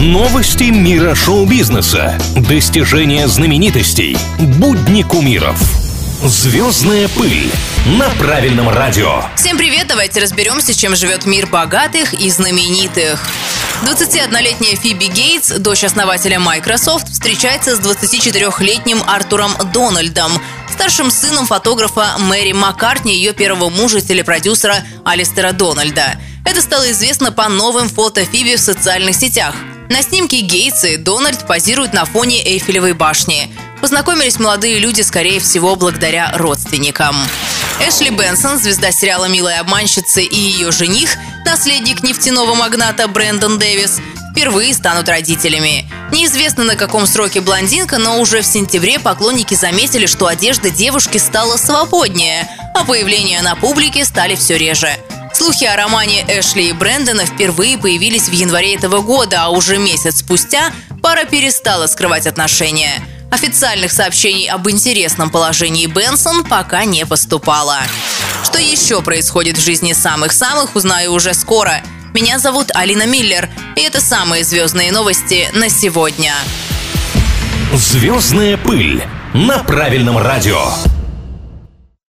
Новости мира шоу-бизнеса. Достижения знаменитостей. Будни кумиров. Звездная пыль на правильном радио. Всем привет, давайте разберемся, чем живет мир богатых и знаменитых. 21-летняя Фиби Гейтс, дочь основателя Microsoft, встречается с 24-летним Артуром Дональдом, старшим сыном фотографа Мэри Маккартни, ее первого мужа, телепродюсера Алистера Дональда. Это стало известно по новым фото Фиби в социальных сетях. На снимке Гейтс и Дональд позируют на фоне Эйфелевой башни. Познакомились молодые люди, скорее всего, благодаря родственникам. Эшли Бенсон, звезда сериала «Милая обманщица» и ее жених, наследник нефтяного магната Брэндон Дэвис, впервые станут родителями. Неизвестно на каком сроке блондинка, но уже в сентябре поклонники заметили, что одежда девушки стала свободнее, а появления на публике стали все реже. Слухи о романе Эшли и Брэндона впервые появились в январе этого года, а уже месяц спустя пара перестала скрывать отношения. Официальных сообщений об интересном положении Бенсон пока не поступало. Что еще происходит в жизни самых-самых, узнаю уже скоро. Меня зовут Алина Миллер, и это самые звездные новости на сегодня. Звездная пыль на правильном радио.